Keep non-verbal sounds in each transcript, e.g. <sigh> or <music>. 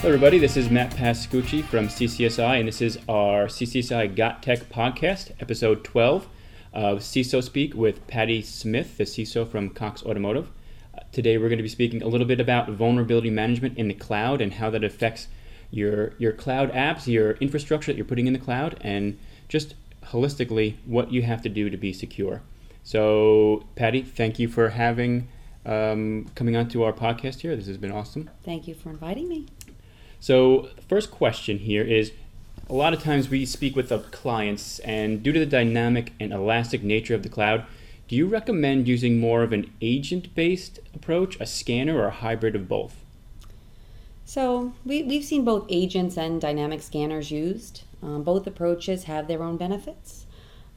Hello, everybody. This is Matt Pascucci from CCSI, and this is our CCSI Got Tech podcast, episode 12 of CISO Speak with Patty Smith, the CISO from Cox Automotive. Uh, today, we're going to be speaking a little bit about vulnerability management in the cloud and how that affects your your cloud apps, your infrastructure that you're putting in the cloud, and just holistically what you have to do to be secure. So, Patty, thank you for having um, coming onto our podcast here. This has been awesome. Thank you for inviting me. So, the first question here is a lot of times we speak with clients, and due to the dynamic and elastic nature of the cloud, do you recommend using more of an agent based approach, a scanner, or a hybrid of both? So, we, we've seen both agents and dynamic scanners used. Um, both approaches have their own benefits.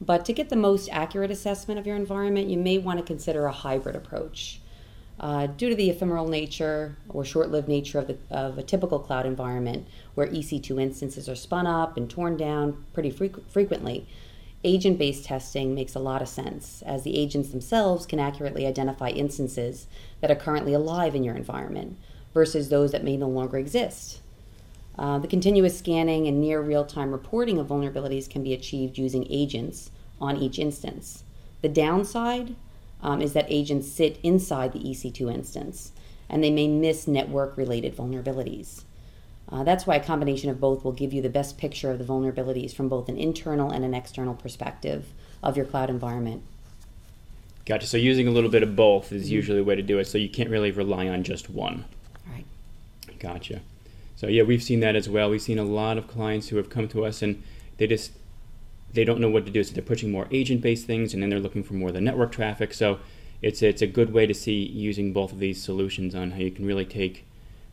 But to get the most accurate assessment of your environment, you may want to consider a hybrid approach. Uh, due to the ephemeral nature or short lived nature of, the, of a typical cloud environment where EC2 instances are spun up and torn down pretty frequ- frequently, agent based testing makes a lot of sense as the agents themselves can accurately identify instances that are currently alive in your environment versus those that may no longer exist. Uh, the continuous scanning and near real time reporting of vulnerabilities can be achieved using agents on each instance. The downside um, is that agents sit inside the EC2 instance and they may miss network related vulnerabilities. Uh, that's why a combination of both will give you the best picture of the vulnerabilities from both an internal and an external perspective of your cloud environment. Gotcha. So using a little bit of both is mm-hmm. usually the way to do it. So you can't really rely on just one. Right. Gotcha. So yeah, we've seen that as well. We've seen a lot of clients who have come to us and they just they don't know what to do, so they're pushing more agent-based things, and then they're looking for more of the network traffic. So it's it's a good way to see using both of these solutions on how you can really take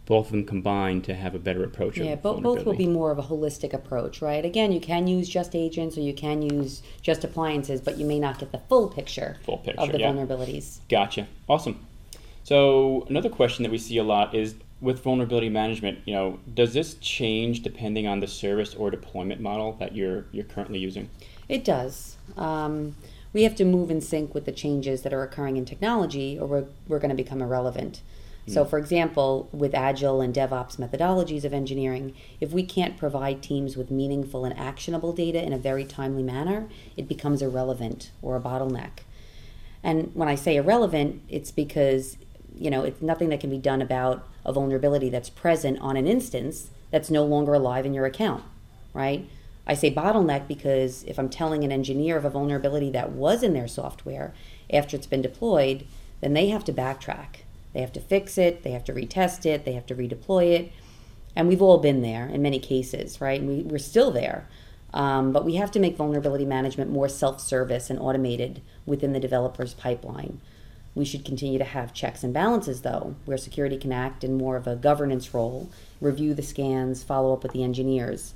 both of them combined to have a better approach. Yeah, both both will be more of a holistic approach, right? Again, you can use just agents or you can use just appliances, but you may not get the full picture, full picture of the yeah. vulnerabilities. Gotcha. Awesome. So another question that we see a lot is with vulnerability management, you know, does this change depending on the service or deployment model that you're you're currently using? It does. Um, we have to move in sync with the changes that are occurring in technology, or we're, we're going to become irrelevant. Mm. So, for example, with agile and DevOps methodologies of engineering, if we can't provide teams with meaningful and actionable data in a very timely manner, it becomes irrelevant or a bottleneck. And when I say irrelevant, it's because you know it's nothing that can be done about a vulnerability that's present on an instance that's no longer alive in your account, right? I say bottleneck because if I'm telling an engineer of a vulnerability that was in their software after it's been deployed, then they have to backtrack. They have to fix it, they have to retest it, they have to redeploy it. And we've all been there in many cases, right? We, are still there. Um, but we have to make vulnerability management more self service and automated within the developer's pipeline. We should continue to have checks and balances, though, where security can act in more of a governance role, review the scans, follow up with the engineers.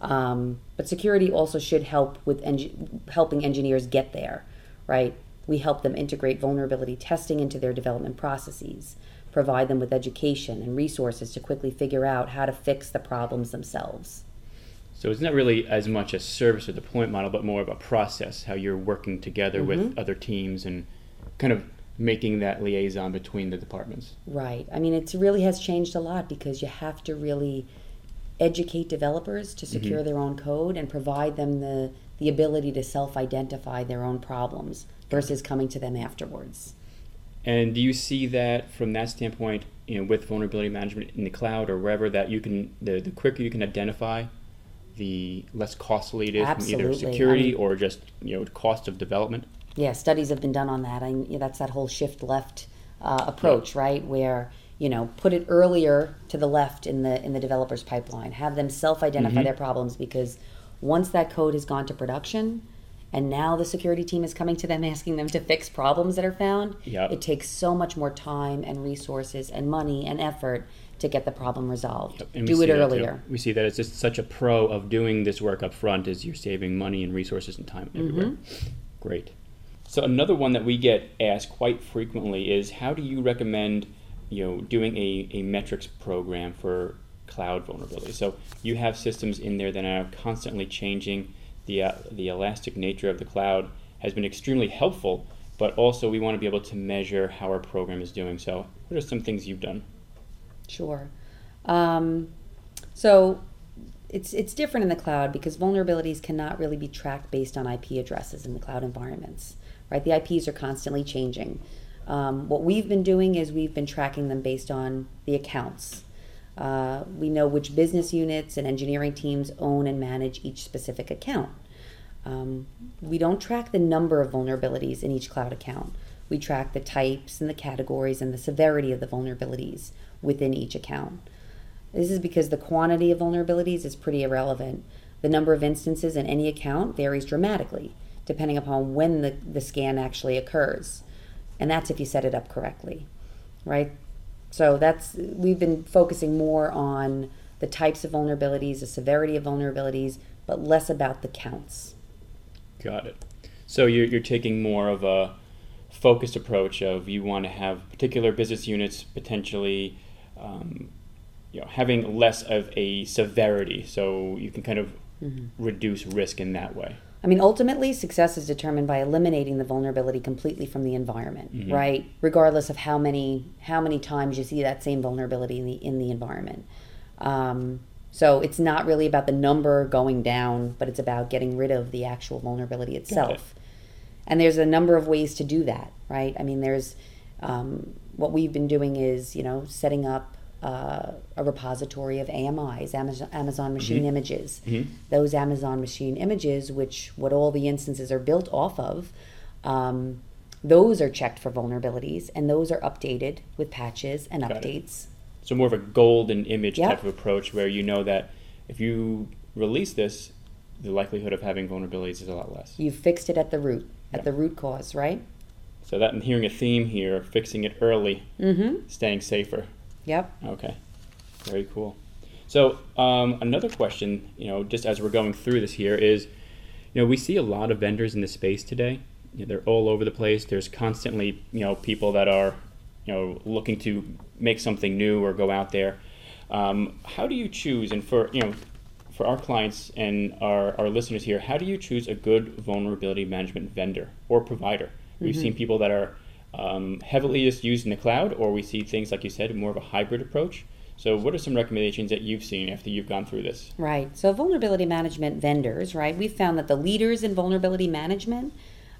Um, but security also should help with en- helping engineers get there, right? We help them integrate vulnerability testing into their development processes, provide them with education and resources to quickly figure out how to fix the problems themselves. So it's not really as much a service or deployment model, but more of a process, how you're working together mm-hmm. with other teams and kind of making that liaison between the departments. Right. I mean, it really has changed a lot because you have to really educate developers to secure mm-hmm. their own code and provide them the, the ability to self identify their own problems versus coming to them afterwards. And do you see that from that standpoint, you know, with vulnerability management in the cloud or wherever that you can the, the quicker you can identify the less costly it is Absolutely. from either security I mean, or just you know cost of development? Yeah, studies have been done on that. I that's that whole shift left uh, approach, right? Where you know put it earlier to the left in the in the developer's pipeline. Have them self-identify mm-hmm. their problems because once that code has gone to production, and now the security team is coming to them <laughs> asking them to fix problems that are found. Yep. It takes so much more time and resources and money and effort to get the problem resolved. Yep. Do it earlier. We see that it's just such a pro of doing this work up front is you're saving money and resources and time everywhere. Mm-hmm. Great. So another one that we get asked quite frequently is how do you recommend you know doing a, a metrics program for cloud vulnerability? So you have systems in there that are constantly changing. The uh, the elastic nature of the cloud has been extremely helpful, but also we want to be able to measure how our program is doing. So what are some things you've done? Sure. Um, So it's it's different in the cloud because vulnerabilities cannot really be tracked based on IP addresses in the cloud environments, right? The IPs are constantly changing. Um, what we've been doing is we've been tracking them based on the accounts. Uh, we know which business units and engineering teams own and manage each specific account. Um, we don't track the number of vulnerabilities in each cloud account. We track the types and the categories and the severity of the vulnerabilities within each account. This is because the quantity of vulnerabilities is pretty irrelevant. The number of instances in any account varies dramatically depending upon when the, the scan actually occurs. And that's if you set it up correctly, right? So that's we've been focusing more on the types of vulnerabilities, the severity of vulnerabilities, but less about the counts. Got it. So you're, you're taking more of a focused approach of you want to have particular business units potentially um, you know, having less of a severity so you can kind of mm-hmm. reduce risk in that way. I mean, ultimately, success is determined by eliminating the vulnerability completely from the environment, mm-hmm. right? Regardless of how many how many times you see that same vulnerability in the in the environment. Um, so it's not really about the number going down, but it's about getting rid of the actual vulnerability itself. It. And there's a number of ways to do that, right? I mean, there's um, what we've been doing is you know setting up uh, a repository of AMIs, Amazon, Amazon Machine mm-hmm. Images. Mm-hmm. Those Amazon Machine Images, which what all the instances are built off of, um, those are checked for vulnerabilities, and those are updated with patches and Got updates. It. So more of a golden image yep. type of approach, where you know that if you release this, the likelihood of having vulnerabilities is a lot less. You've fixed it at the root, at the root cause, right? So that I'm hearing a theme here: fixing it early, mm-hmm. staying safer. Yep. Okay. Very cool. So um, another question, you know, just as we're going through this here is, you know, we see a lot of vendors in the space today. You know, they're all over the place. There's constantly, you know, people that are, you know, looking to make something new or go out there. Um, how do you choose? And for you know, for our clients and our, our listeners here, how do you choose a good vulnerability management vendor or provider? We've mm-hmm. seen people that are um, heavily just used in the cloud, or we see things like you said, more of a hybrid approach. So, what are some recommendations that you've seen after you've gone through this? Right. So, vulnerability management vendors, right? We've found that the leaders in vulnerability management,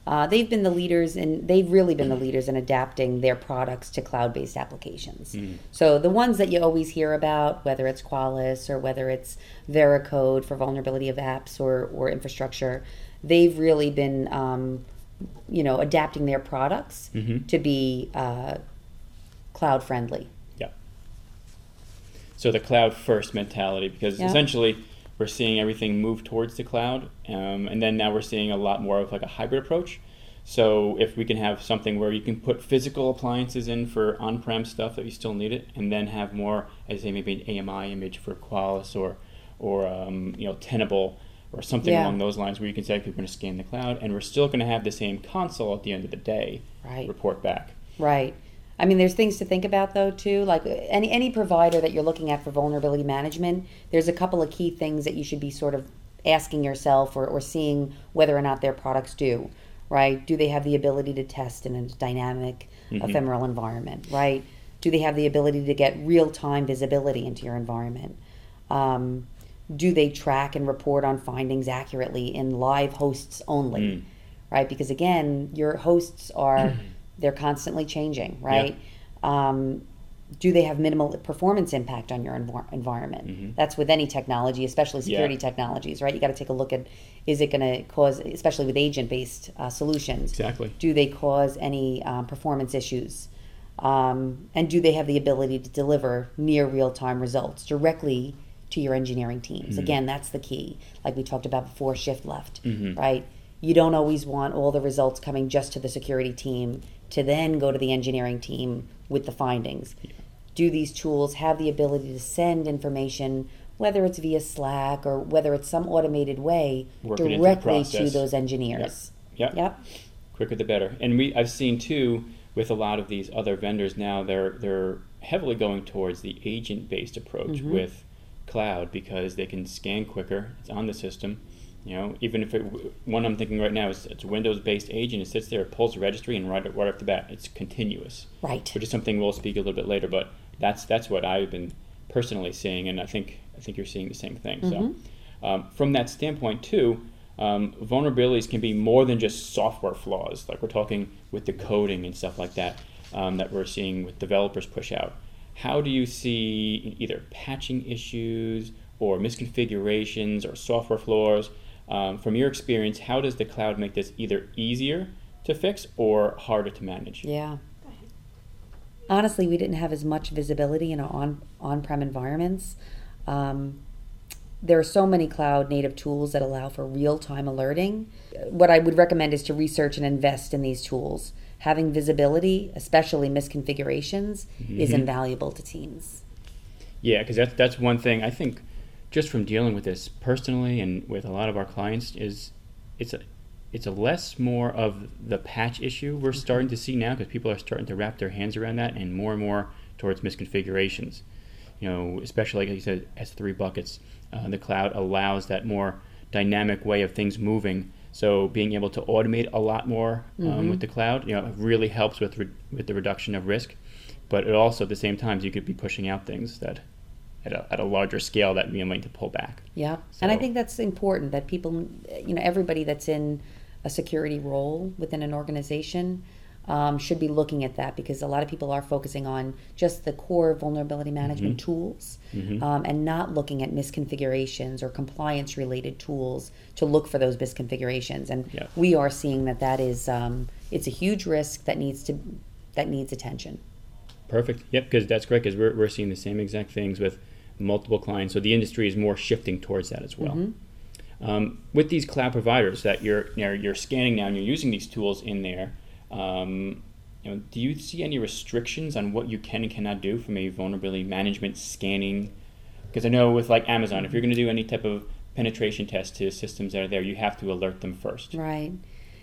uh, they've been the leaders and they've really been the leaders in adapting their products to cloud-based applications. Mm. So, the ones that you always hear about, whether it's Qualys or whether it's Veracode for vulnerability of apps or or infrastructure, they've really been um, you know, adapting their products mm-hmm. to be uh, cloud friendly. Yeah. So the cloud first mentality, because yeah. essentially we're seeing everything move towards the cloud, um, and then now we're seeing a lot more of like a hybrid approach. So if we can have something where you can put physical appliances in for on-prem stuff that you still need it, and then have more, as say maybe an AMI image for Qualys or or um, you know Tenable or something yeah. along those lines where you can say, okay, we're going to scan the cloud and we're still going to have the same console at the end of the day right. report back. Right. I mean, there's things to think about though too. Like any any provider that you're looking at for vulnerability management, there's a couple of key things that you should be sort of asking yourself or, or seeing whether or not their products do. Right? Do they have the ability to test in a dynamic, mm-hmm. ephemeral environment? Right? Do they have the ability to get real time visibility into your environment? Um, do they track and report on findings accurately in live hosts only mm. right because again your hosts are <clears throat> they're constantly changing right yeah. um, do they have minimal performance impact on your env- environment mm-hmm. that's with any technology especially security yeah. technologies right you got to take a look at is it going to cause especially with agent based uh, solutions exactly do they cause any um, performance issues um, and do they have the ability to deliver near real time results directly to your engineering teams. Mm-hmm. Again, that's the key. Like we talked about before, shift left, mm-hmm. right? You don't always want all the results coming just to the security team to then go to the engineering team with the findings. Yeah. Do these tools have the ability to send information, whether it's via Slack or whether it's some automated way, directly to those engineers? Yep. yep. Yep. Quicker the better. And we I've seen too with a lot of these other vendors now they're they're heavily going towards the agent based approach mm-hmm. with cloud because they can scan quicker. It's on the system. You know, even if it one I'm thinking right now is it's a Windows-based agent. It sits there, it pulls the registry, and right right off the bat, it's continuous. Right. Which is something we'll speak a little bit later, but that's that's what I've been personally seeing, and I think I think you're seeing the same thing. So, um, from that standpoint, too, um, vulnerabilities can be more than just software flaws. Like we're talking with the coding and stuff like that um, that we're seeing with developers push out. How do you see either patching issues or misconfigurations or software flaws? Um, from your experience, how does the cloud make this either easier to fix or harder to manage? Yeah. Honestly, we didn't have as much visibility in our on on-prem environments. Um, there are so many cloud native tools that allow for real-time alerting. What I would recommend is to research and invest in these tools. Having visibility, especially misconfigurations, is invaluable to teams. Yeah, because that's that's one thing I think. Just from dealing with this personally and with a lot of our clients, is it's a it's a less more of the patch issue we're starting to see now because people are starting to wrap their hands around that and more and more towards misconfigurations. You know, especially like you said, S3 buckets. Uh, the cloud allows that more dynamic way of things moving. So being able to automate a lot more um, with the cloud, you know, really helps with re- with the reduction of risk. But it also at the same time, you could be pushing out things that at a, at a larger scale that we might to pull back. Yeah, and I think that's important that people, you know, everybody that's in a security role within an organization um, should be looking at that because a lot of people are focusing on just the core vulnerability management tools um, and not looking at misconfigurations or compliance related tools to look for those misconfigurations. And Yeah. we are seeing that that is um, it's a huge risk that needs to that needs attention. Perfect. Yep, because that's correct. Because we're, we're seeing the same exact things with multiple clients. So the industry is more shifting towards that as well. Um, with these cloud providers that you're you're scanning now and you're using these tools in there, um, you know, do you see any restrictions on what you can and cannot do from a vulnerability management scanning? Because I know with like Amazon, if you're going to do any type of penetration test to systems that are there, you have to alert them first. Right.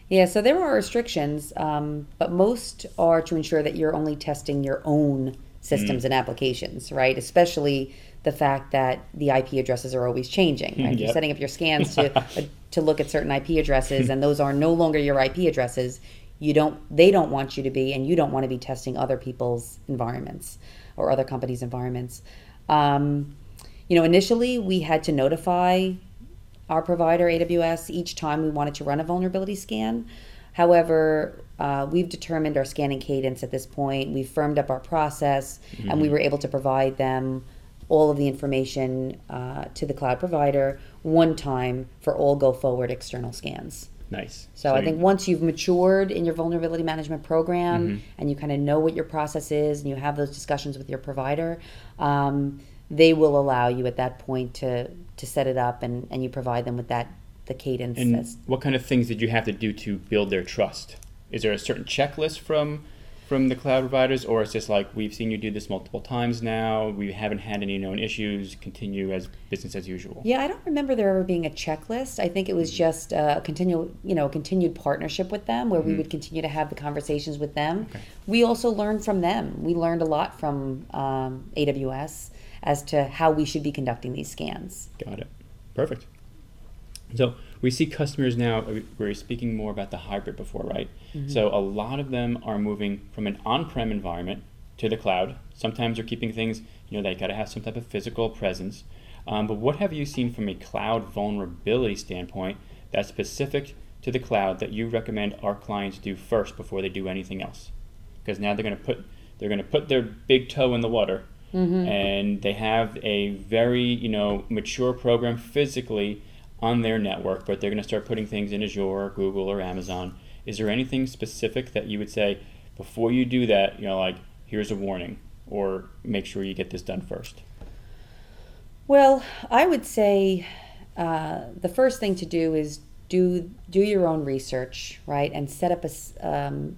Yeah, so there are restrictions, um, but most are to ensure that you're only testing your own systems and applications, right? Especially the fact that the IP addresses are always changing. Right? You're setting up your scans to uh, <laughs> to look at certain IP addresses, and those are no longer your IP addresses. You don't. They don't want you to be, and you don't want to be testing other people's environments or other companies' environments. Um, you know, initially we had to notify our provider, AWS, each time we wanted to run a vulnerability scan. However, uh, we've determined our scanning cadence at this point. We've firmed up our process, and we were able to provide them all of the information uh, to the cloud provider one time for all go forward external scans. Nice. So, I you- think once you've matured in your vulnerability management program and you kind of know what your process is and you have those discussions with your provider, um, they will allow you at that point to to set it up and, and you provide them with that the cadence. And what kind of things did you have to do to build their trust? Is there a certain checklist from from the cloud providers, or it's just like we've seen you do this multiple times now, we haven't had any known issues, continue as business as usual? yeah, I don't remember there ever being a checklist. I think it was mm-hmm. just uh, a continual, you know, continued partnership with them where we mm-hmm. would continue to have the conversations with them. We also learned from them. We learned a lot from um, AWS as to how we should be conducting these scans. Got it. Perfect. So we see customers now. Uh, we- We're speaking more about the hybrid before, right? Mm-hmm. So a lot of them are moving from an on-prem environment to the cloud. Sometimes they're keeping things. You know, they got to have some type of physical presence. Um, but what have you seen from a cloud vulnerability standpoint that's specific to the cloud that you recommend our clients do first before they do anything else? Because now they're going to put they're going to put their big toe in the water, mm-hmm. and they have a very you know mature program physically on their network, but they're going to start putting things in Azure, or Google, or Amazon. Is there anything specific that you would say before you do that? You know, like here's a warning, or make sure you get this done first. Well, I would say uh, the first thing to do is do do your own research, right, and set up a um,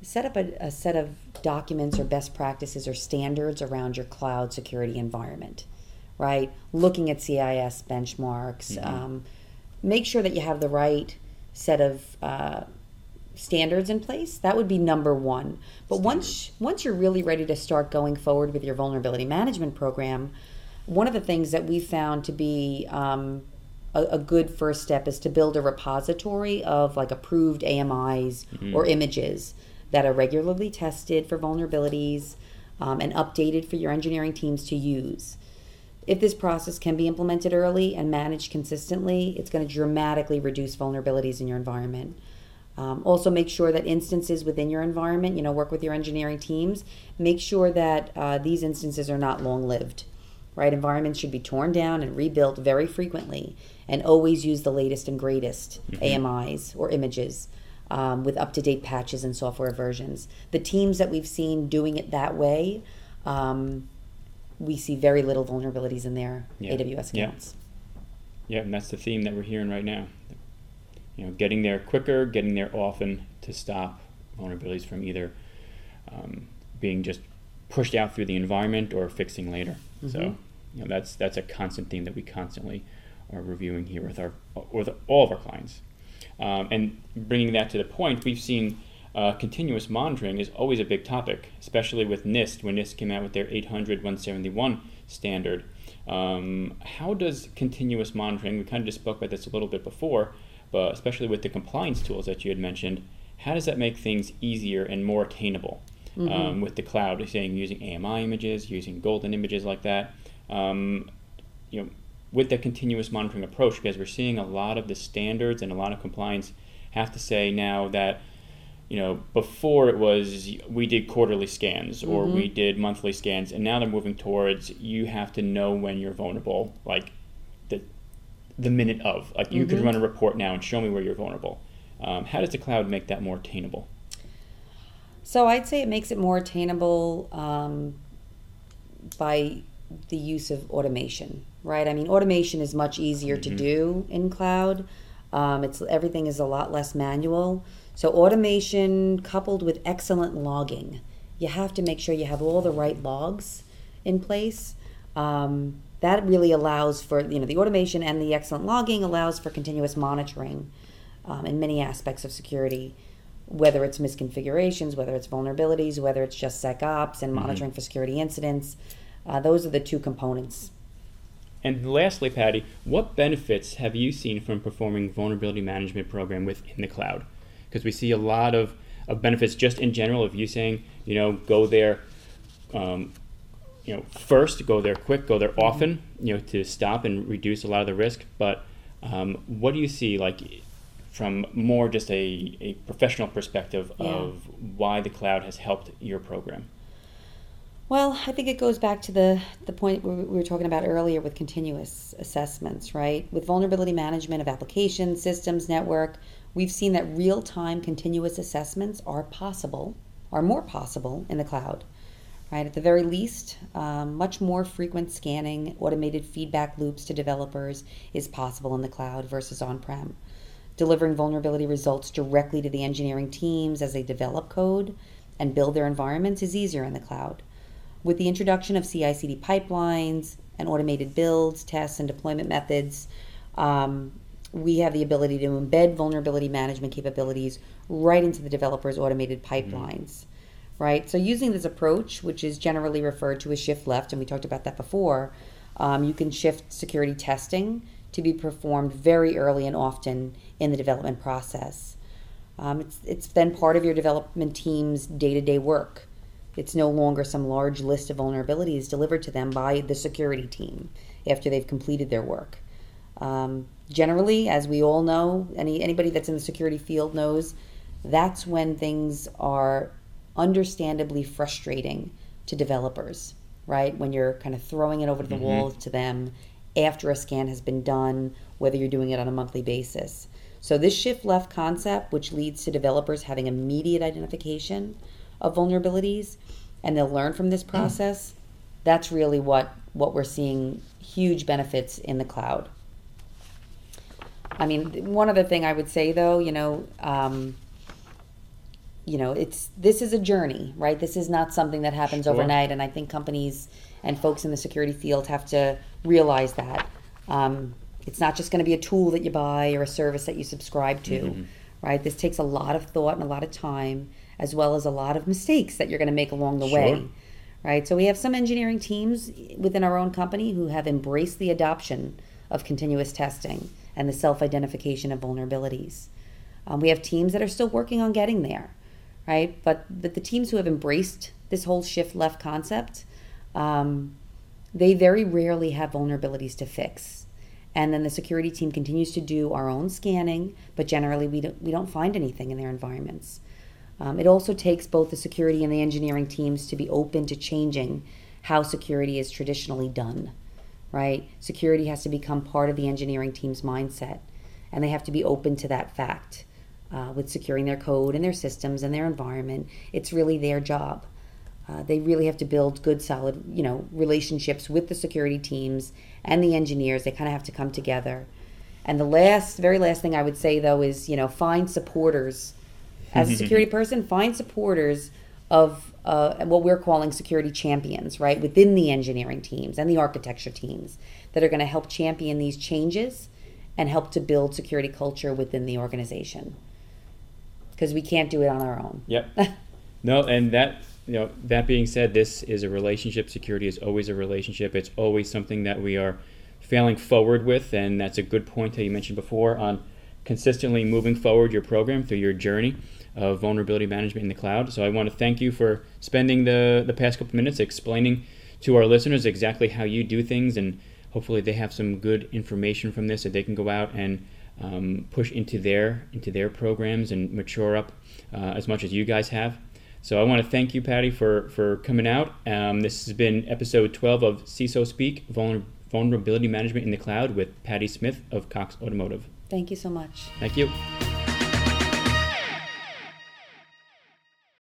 set up a, a set of documents or best practices or standards around your cloud security environment, right? Looking at CIS benchmarks, um, make sure that you have the right set of uh, standards in place. That would be number one. But once once you're really ready to start going forward with your vulnerability management program one of the things that we found to be um, a, a good first step is to build a repository of like approved AMIs or images that are regularly tested for vulnerabilities um, and updated for your engineering teams to use if this process can be implemented early and managed consistently, it's going to dramatically reduce vulnerabilities in your environment. Um, also, make sure that instances within your environment, you know, work with your engineering teams, make sure that uh, these instances are not long lived, right? Environments should be torn down and rebuilt very frequently and always use the latest and greatest mm-hmm. AMIs or images. Um, with up to date patches and software versions. The teams that we've seen doing it that way, um, we see very little vulnerabilities in their yeah. AWS accounts. Yeah. yeah, and that's the theme that we're hearing right now you know, getting there quicker, getting there often to stop vulnerabilities from either um, being just pushed out through the environment or fixing later. Mm-hmm. So, you know, that's that's a constant theme that we constantly are reviewing here with our with all of our clients. Um, and bringing that to the point, we've seen uh, continuous monitoring is always a big topic, especially with NIST when NIST came out with their 800 171 standard. Um, how does continuous monitoring? We kind of just spoke about this a little bit before but especially with the compliance tools that you had mentioned, how does that make things easier and more attainable mm-hmm. um, with the cloud? Saying using AMI images, using golden images like that. Um, you know, with the continuous monitoring approach, because we're seeing a lot of the standards and a lot of compliance have to say now that you know before it was we did quarterly scans or mm-hmm. we did monthly scans and now they're moving towards you have to know when you're vulnerable like the the minute of. Like you mm-hmm. could run a report now and show me where you're vulnerable. Um, how does the cloud make that more attainable? So I'd say it makes it more attainable um, by the use of automation, right? I mean, automation is much easier mm-hmm. to do in cloud. Um, it's everything is a lot less manual. So automation coupled with excellent logging, you have to make sure you have all the right logs in place. Um, that really allows for you know the automation and the excellent logging allows for continuous monitoring um, in many aspects of security whether it's misconfigurations whether it's vulnerabilities whether it's just secops and mm-hmm. monitoring for security incidents uh, those are the two components and lastly patty what benefits have you seen from performing vulnerability management program within the cloud because we see a lot of, of benefits just in general of you saying you know go there um, you know, first go there quick, go there often, you know, to stop and reduce a lot of the risk. But um, what do you see, like, from more just a, a professional perspective yeah. of why the cloud has helped your program? Well, I think it goes back to the, the point we were talking about earlier with continuous assessments, right? With vulnerability management of applications, systems, network, we've seen that real time continuous assessments are possible, are more possible in the cloud right? At the very least, um, much more frequent scanning, automated feedback loops to developers is possible in the cloud versus on prem. Delivering vulnerability results directly to the engineering teams as they develop code and build their environments is easier in the cloud. With the introduction of CI CD pipelines and automated builds, tests, and deployment methods, um, we have the ability to embed vulnerability management capabilities right into the developer's automated pipelines. Mm-hmm right? So using this approach, which is generally referred to as shift left, and we talked about that before, um, you can shift security testing to be performed very early and often in the development process. Um, it's, it's then part of your development team's day to day work. It's no longer some large list of vulnerabilities delivered to them by the security team after they've completed their work. Um, generally, as we all know, any anybody that's in the security field knows, that's when things are understandably frustrating to developers, right? When you're kind of throwing it over to the mm-hmm. wall to them after a scan has been done, whether you're doing it on a monthly basis. So, this shift left concept, which leads to developers having immediate identification of vulnerabilities, and they'll learn from this process, that's really what, what we're seeing huge benefits in the cloud. I mean, one other thing I would say though, you know, um, you know it's this is a journey right this is not something that happens sure. overnight and i think companies and folks in the security field have to realize that um, it's not just going to be a tool that you buy or a service that you subscribe to mm-hmm. Right this takes a lot of thought and a lot of time as well as a lot of mistakes that you're going to make along the sure. way right so we have some engineering teams within our own company who have embraced the adoption of continuous testing and the self-identification of vulnerabilities um, we have teams that are still working on getting there right? But but the teams who have embraced this whole shift left concept, um, they very rarely have vulnerabilities to fix. And then the security team continues to do our own scanning, but generally we don't, we don't find anything in their environments. Um, it also takes both the security and the engineering teams to be open to changing how security is traditionally done, right? Security has to become part of the engineering team's mindset, and they have to be open to that fact. Uh, with securing their code and their systems and their environment, it's really their job. Uh, they really have to build good, solid, you know, relationships with the security teams and the engineers. They kind of have to come together. And the last, very last thing I would say though is, you know, find supporters. As a <laughs> security person, find supporters of uh, what we're calling security champions, right, within the engineering teams and the architecture teams that are going to help champion these changes and help to build security culture within the organization. Because we can't do it on our own. Yep. <laughs> no, and that you know that being said, this is a relationship. Security is always a relationship. It's always something that we are failing forward with, and that's a good point that you mentioned before on consistently moving forward your program through your journey of vulnerability management in the cloud. So I want to thank you for spending the, the past couple minutes explaining to our listeners exactly how you do things, and hopefully they have some good information from this that they can go out and um, push into their into their programs and mature up uh, as much as you guys have. So I want to thank you, Patty, for for coming out. Um, this has been episode 12 of CISO Speak Vulner- Vulnerability Management in the Cloud with Patty Smith of Cox Automotive. Thank you so much. Thank you.